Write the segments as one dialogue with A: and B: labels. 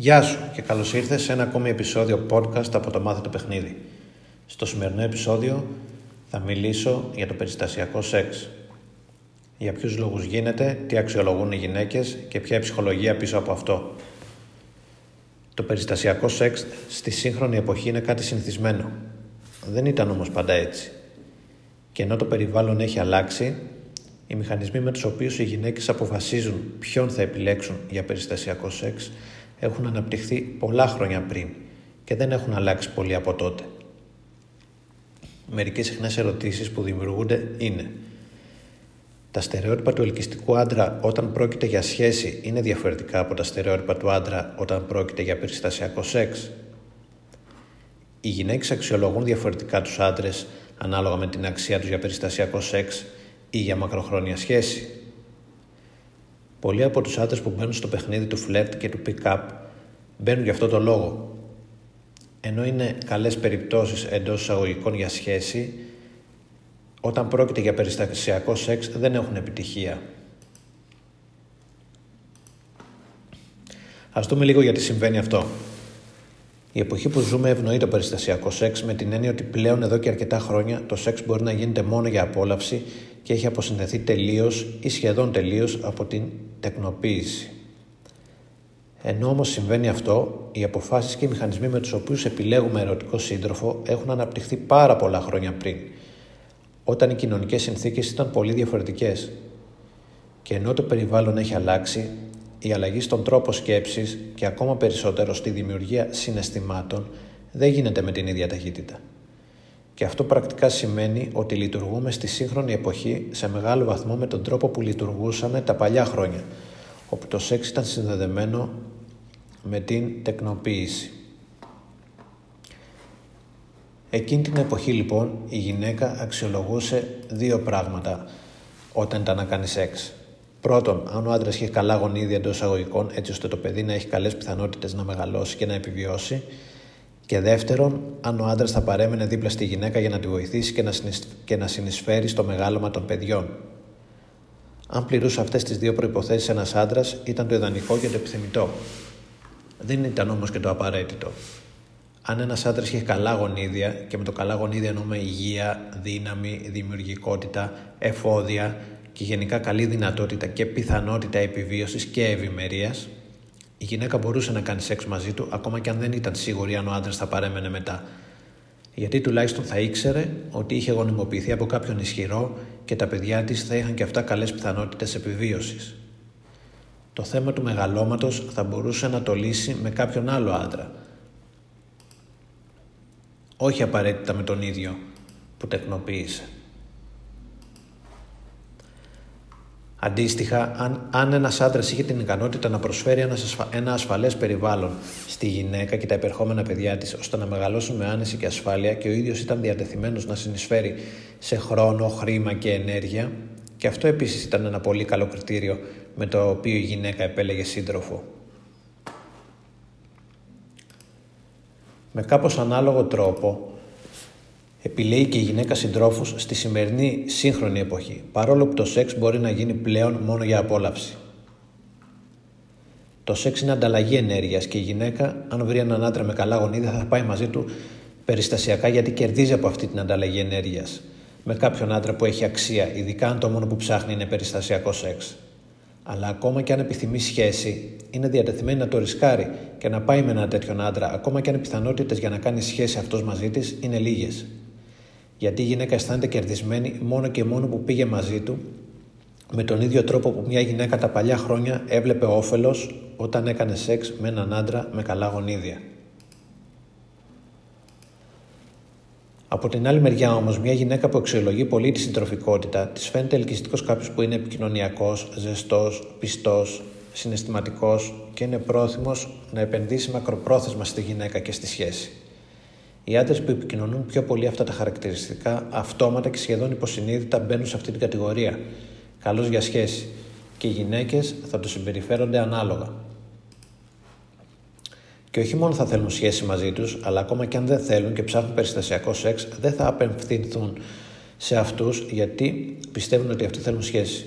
A: Γεια σου και καλώς ήρθες σε ένα ακόμη επεισόδιο podcast από το Μάθε το Παιχνίδι. Στο σημερινό επεισόδιο θα μιλήσω για το περιστασιακό σεξ. Για ποιους λόγους γίνεται, τι αξιολογούν οι γυναίκες και ποια ψυχολογία πίσω από αυτό. Το περιστασιακό σεξ στη σύγχρονη εποχή είναι κάτι συνηθισμένο. Δεν ήταν όμως πάντα έτσι. Και ενώ το περιβάλλον έχει αλλάξει, οι μηχανισμοί με τους οποίους οι γυναίκες αποφασίζουν ποιον θα επιλέξουν για περιστασιακό σεξ έχουν αναπτυχθεί πολλά χρόνια πριν και δεν έχουν αλλάξει πολύ από τότε. Μερικές συχνές ερωτήσεις που δημιουργούνται είναι τα στερεότυπα του ελκυστικού άντρα όταν πρόκειται για σχέση είναι διαφορετικά από τα στερεότυπα του άντρα όταν πρόκειται για περιστασιακό σεξ; Οι γυναίκες αξιολογούν διαφορετικά τους άντρες ανάλογα με την αξία τους για περιστασιακό σεξ ή για μακροχρόνια σχέση. Πολλοί από τους άντρες που μπαίνουν στο παιχνίδι του φλερτ και του pick-up μπαίνουν για αυτό το λόγο. Ενώ είναι καλές περιπτώσεις εντός εισαγωγικών για σχέση, όταν πρόκειται για περιστασιακό σεξ δεν έχουν επιτυχία. Ας δούμε λίγο γιατί συμβαίνει αυτό. Η εποχή που ζούμε ευνοεί το περιστασιακό σεξ με την έννοια ότι πλέον εδώ και αρκετά χρόνια το σεξ μπορεί να γίνεται μόνο για απόλαυση και έχει αποσυνδεθεί τελείως ή σχεδόν τελείως από την τεκνοποίηση. Ενώ όμως συμβαίνει αυτό, οι αποφάσεις και οι μηχανισμοί με τους οποίους επιλέγουμε ερωτικό σύντροφο έχουν αναπτυχθεί πάρα πολλά χρόνια πριν, όταν οι κοινωνικές συνθήκες ήταν πολύ διαφορετικές. Και ενώ το περιβάλλον έχει αλλάξει, η αλλαγή στον τρόπο σκέψης και ακόμα περισσότερο στη δημιουργία συναισθημάτων δεν γίνεται με την ίδια ταχύτητα. Και αυτό πρακτικά σημαίνει ότι λειτουργούμε στη σύγχρονη εποχή σε μεγάλο βαθμό με τον τρόπο που λειτουργούσαμε τα παλιά χρόνια, όπου το σεξ ήταν συνδεδεμένο με την τεκνοποίηση. Εκείνη την εποχή λοιπόν η γυναίκα αξιολογούσε δύο πράγματα όταν ήταν να κάνει σεξ. Πρώτον, αν ο άντρας έχει καλά γονίδια εντός εισαγωγικών, έτσι ώστε το παιδί να έχει καλές πιθανότητες να μεγαλώσει και να επιβιώσει. Και δεύτερον, αν ο άντρας θα παρέμενε δίπλα στη γυναίκα για να τη βοηθήσει και να συνεισφέρει στο μεγάλωμα των παιδιών. Αν πληρούσε αυτές τις δύο προποθέσει ένας άντρας, ήταν το ιδανικό και το επιθυμητό. Δεν ήταν όμως και το απαραίτητο. Αν ένας άντρας έχει καλά γονίδια, και με το καλά γονίδια εννοούμε υγεία, δύναμη, δημιουργικότητα, εφόδια, και γενικά καλή δυνατότητα και πιθανότητα επιβίωσης και ευημερίας, η γυναίκα μπορούσε να κάνει σεξ μαζί του ακόμα και αν δεν ήταν σίγουρη αν ο άντρας θα παρέμενε μετά. Γιατί τουλάχιστον θα ήξερε ότι είχε γονιμοποιηθεί από κάποιον ισχυρό και τα παιδιά της θα είχαν και αυτά καλές πιθανότητες επιβίωσης. Το θέμα του μεγαλώματος θα μπορούσε να το λύσει με κάποιον άλλο άντρα. Όχι απαραίτητα με τον ίδιο που τεκνοποίησε. Αντίστοιχα, αν, αν ένας άντρας είχε την ικανότητα να προσφέρει ένας, ένα ασφαλές περιβάλλον στη γυναίκα και τα επερχόμενα παιδιά της, ώστε να μεγαλώσουν με άνεση και ασφάλεια και ο ίδιος ήταν διατεθειμένος να συνεισφέρει σε χρόνο, χρήμα και ενέργεια, και αυτό επίσης ήταν ένα πολύ καλό κριτήριο με το οποίο η γυναίκα επέλεγε σύντροφο. Με κάπως ανάλογο τρόπο, επιλέγει και η γυναίκα συντρόφους στη σημερινή σύγχρονη εποχή, παρόλο που το σεξ μπορεί να γίνει πλέον μόνο για απόλαυση. Το σεξ είναι ανταλλαγή ενέργειας και η γυναίκα, αν βρει έναν άντρα με καλά γονίδια, θα πάει μαζί του περιστασιακά γιατί κερδίζει από αυτή την ανταλλαγή ενέργειας με κάποιον άντρα που έχει αξία, ειδικά αν το μόνο που ψάχνει είναι περιστασιακό σεξ. Αλλά ακόμα και αν επιθυμεί σχέση, είναι διατεθειμένη να το ρισκάρει και να πάει με έναν τέτοιον άντρα, ακόμα και αν οι πιθανότητες για να κάνει σχέση αυτός μαζί της είναι λίγες γιατί η γυναίκα αισθάνεται κερδισμένη μόνο και μόνο που πήγε μαζί του με τον ίδιο τρόπο που μια γυναίκα τα παλιά χρόνια έβλεπε όφελος όταν έκανε σεξ με έναν άντρα με καλά γονίδια. Από την άλλη μεριά όμως, μια γυναίκα που αξιολογεί πολύ τη συντροφικότητα, της φαίνεται ελκυστικός κάποιος που είναι επικοινωνιακός, ζεστός, πιστός, συναισθηματικός και είναι πρόθυμος να επενδύσει μακροπρόθεσμα στη γυναίκα και στη σχέση. Οι άντρες που επικοινωνούν πιο πολύ αυτά τα χαρακτηριστικά, αυτόματα και σχεδόν υποσυνείδητα μπαίνουν σε αυτή την κατηγορία. Καλό για σχέση. Και οι γυναίκες θα το συμπεριφέρονται ανάλογα. Και όχι μόνο θα θέλουν σχέση μαζί τους, αλλά ακόμα και αν δεν θέλουν και ψάχνουν περιστασιακό σεξ, δεν θα απευθυνθούν σε αυτούς γιατί πιστεύουν ότι αυτοί θέλουν σχέση.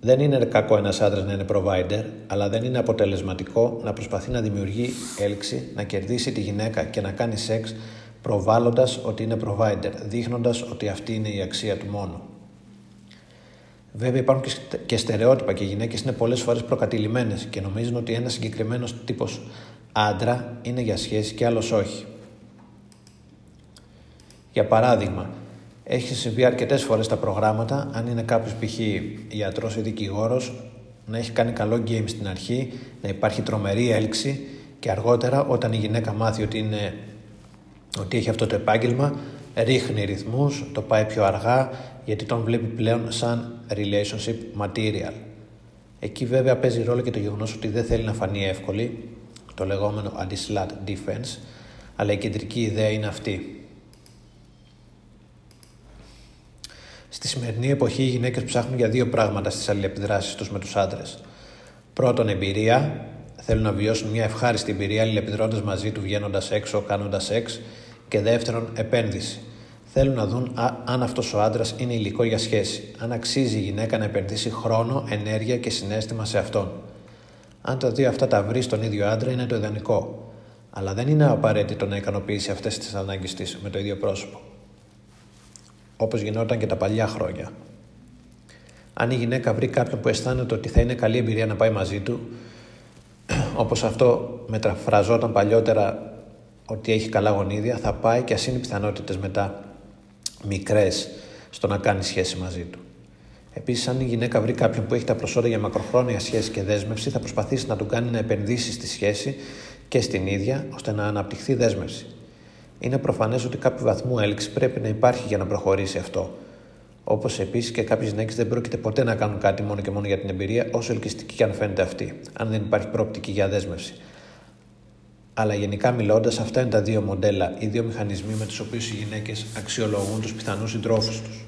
A: Δεν είναι κακό ένας άντρας να είναι provider, αλλά δεν είναι αποτελεσματικό να προσπαθεί να δημιουργεί έλξη, να κερδίσει τη γυναίκα και να κάνει σεξ προβάλλοντας ότι είναι provider, δείχνοντας ότι αυτή είναι η αξία του μόνο. Βέβαια, υπάρχουν και στερεότυπα και οι γυναίκες είναι πολλές φορές προκατηλημένες και νομίζουν ότι ένας συγκεκριμένος τύπος άντρα είναι για σχέση και άλλος όχι. Για παράδειγμα, έχει συμβεί αρκετές φορές στα προγράμματα, αν είναι κάποιος π.χ. ιατρό ή δικηγόρος, να έχει κάνει καλό game στην αρχή, να υπάρχει τρομερή έλξη και αργότερα όταν η γυναίκα μάθει ότι, είναι, ότι έχει αυτό το επάγγελμα, ρίχνει ρυθμούς, το πάει πιο αργά γιατί τον βλέπει πλέον σαν relationship material. Εκεί βέβαια παίζει ρόλο και το γεγονός ότι δεν θέλει να φανεί εύκολη, το λεγόμενο anti-slut defense, αλλά η κεντρική ιδέα είναι αυτή. Στη σημερινή εποχή οι γυναίκες ψάχνουν για δύο πράγματα στις αλληλεπιδράσεις τους με τους άντρες. Πρώτον εμπειρία, θέλουν να βιώσουν μια ευχάριστη εμπειρία αλληλεπιδρώντας μαζί του βγαίνοντας έξω, κάνοντας σεξ και δεύτερον επένδυση. Θέλουν να δουν αν αυτός ο άντρας είναι υλικό για σχέση, αν αξίζει η γυναίκα να επενδύσει χρόνο, ενέργεια και συνέστημα σε αυτόν. Αν τα δύο αυτά τα βρει στον ίδιο άντρα είναι το ιδανικό. Αλλά δεν είναι απαραίτητο να ικανοποιήσει αυτές τις ανάγκες της με το ίδιο πρόσωπο όπως γινόταν και τα παλιά χρόνια. Αν η γυναίκα βρει κάποιον που αισθάνεται ότι θα είναι καλή εμπειρία να πάει μαζί του, όπως αυτό μεταφραζόταν παλιότερα ότι έχει καλά γονίδια, θα πάει και ας είναι οι πιθανότητες μετά μικρές στο να κάνει σχέση μαζί του. Επίσης, αν η γυναίκα βρει κάποιον που έχει τα προσόντα για μακροχρόνια σχέση και δέσμευση, θα προσπαθήσει να του κάνει να επενδύσει στη σχέση και στην ίδια, ώστε να αναπτυχθεί δέσμευση. Είναι προφανές ότι κάποιο βαθμό έλξη πρέπει να υπάρχει για να προχωρήσει αυτό. Όπως επίσης και κάποιες γυναίκε δεν πρόκειται ποτέ να κάνουν κάτι μόνο και μόνο για την εμπειρία, όσο ελκυστική και αν φαίνεται αυτή, αν δεν υπάρχει πρόπτικη για δέσμευση. Αλλά γενικά μιλώντας, αυτά είναι τα δύο μοντέλα, οι δύο μηχανισμοί με τους οποίους οι γυναίκες αξιολογούν τους πιθανούς συντρόφους τους.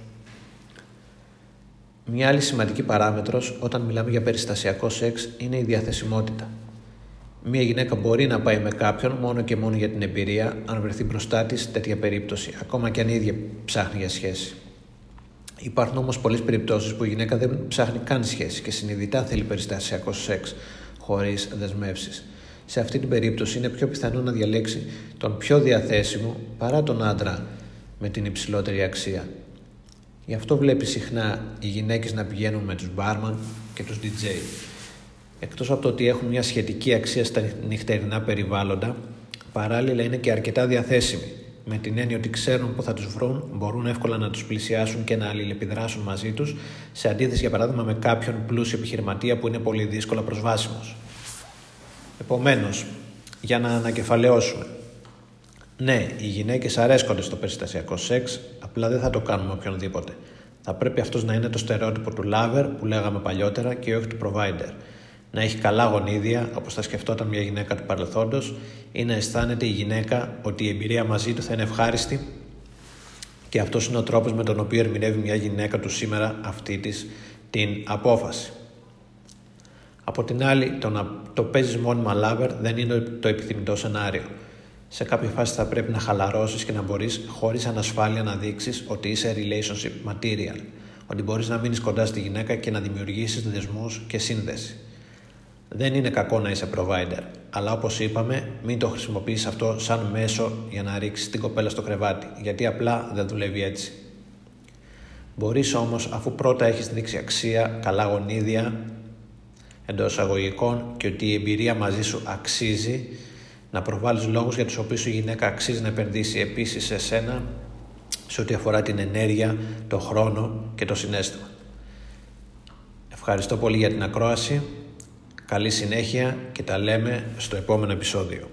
A: Μια άλλη σημαντική παράμετρος όταν μιλάμε για περιστασιακό σεξ είναι η διαθεσιμότητα. Μία γυναίκα μπορεί να πάει με κάποιον μόνο και μόνο για την εμπειρία, αν βρεθεί μπροστά της τέτοια περίπτωση, ακόμα και αν η ίδια ψάχνει για σχέση. Υπάρχουν όμως πολλές περιπτώσεις που η γυναίκα δεν ψάχνει καν σχέση και συνειδητά θέλει περιστασιακό σεξ χωρίς δεσμεύσεις. Σε αυτή την περίπτωση είναι πιο πιθανό να διαλέξει τον πιο διαθέσιμο παρά τον άντρα με την υψηλότερη αξία. Γι' αυτό βλέπει συχνά οι γυναίκες να πηγαίνουν με τους μπάρμαν και τους DJ εκτός από το ότι έχουν μια σχετική αξία στα νυχτερινά περιβάλλοντα, παράλληλα είναι και αρκετά διαθέσιμοι, με την έννοια ότι ξέρουν που θα τους βρουν, μπορούν εύκολα να τους πλησιάσουν και να αλληλεπιδράσουν μαζί τους, σε αντίθεση για παράδειγμα με κάποιον πλούσιο επιχειρηματία που είναι πολύ δύσκολα προσβάσιμος. Επομένως, για να ανακεφαλαιώσουμε, ναι, οι γυναίκες αρέσκονται στο περιστασιακό σεξ, απλά δεν θα το κάνουμε οποιονδήποτε. Θα πρέπει αυτός να είναι το στερεότυπο του lover που λέγαμε παλιότερα και όχι του provider να έχει καλά γονίδια, όπως θα σκεφτόταν μια γυναίκα του παρελθόντος, ή να αισθάνεται η γυναίκα ότι η εμπειρία μαζί του θα είναι ευχάριστη και αυτός είναι ο τρόπος με τον οποίο ερμηνεύει μια γυναίκα του σήμερα αυτή της την απόφαση. Από την άλλη, το να το παίζεις μόνιμα lover δεν είναι το επιθυμητό σενάριο. Σε κάποια φάση θα πρέπει να χαλαρώσεις και να μπορείς χωρίς ανασφάλεια να δείξεις ότι είσαι relationship material. Ότι μπορείς να μείνεις κοντά στη γυναίκα και να δημιουργήσεις δεσμούς και σύνδεση. Δεν είναι κακό να είσαι provider, αλλά όπως είπαμε μην το χρησιμοποιείς αυτό σαν μέσο για να ρίξεις την κοπέλα στο κρεβάτι, γιατί απλά δεν δουλεύει έτσι. Μπορείς όμως αφού πρώτα έχεις δείξει αξία, καλά γονίδια, εντός αγωγικών και ότι η εμπειρία μαζί σου αξίζει, να προβάλλεις λόγους για τους οποίους η γυναίκα αξίζει να επενδύσει επίσης σε σένα σε ό,τι αφορά την ενέργεια, το χρόνο και το συνέστημα. Ευχαριστώ πολύ για την ακρόαση. Καλή συνέχεια και τα λέμε στο επόμενο επεισόδιο.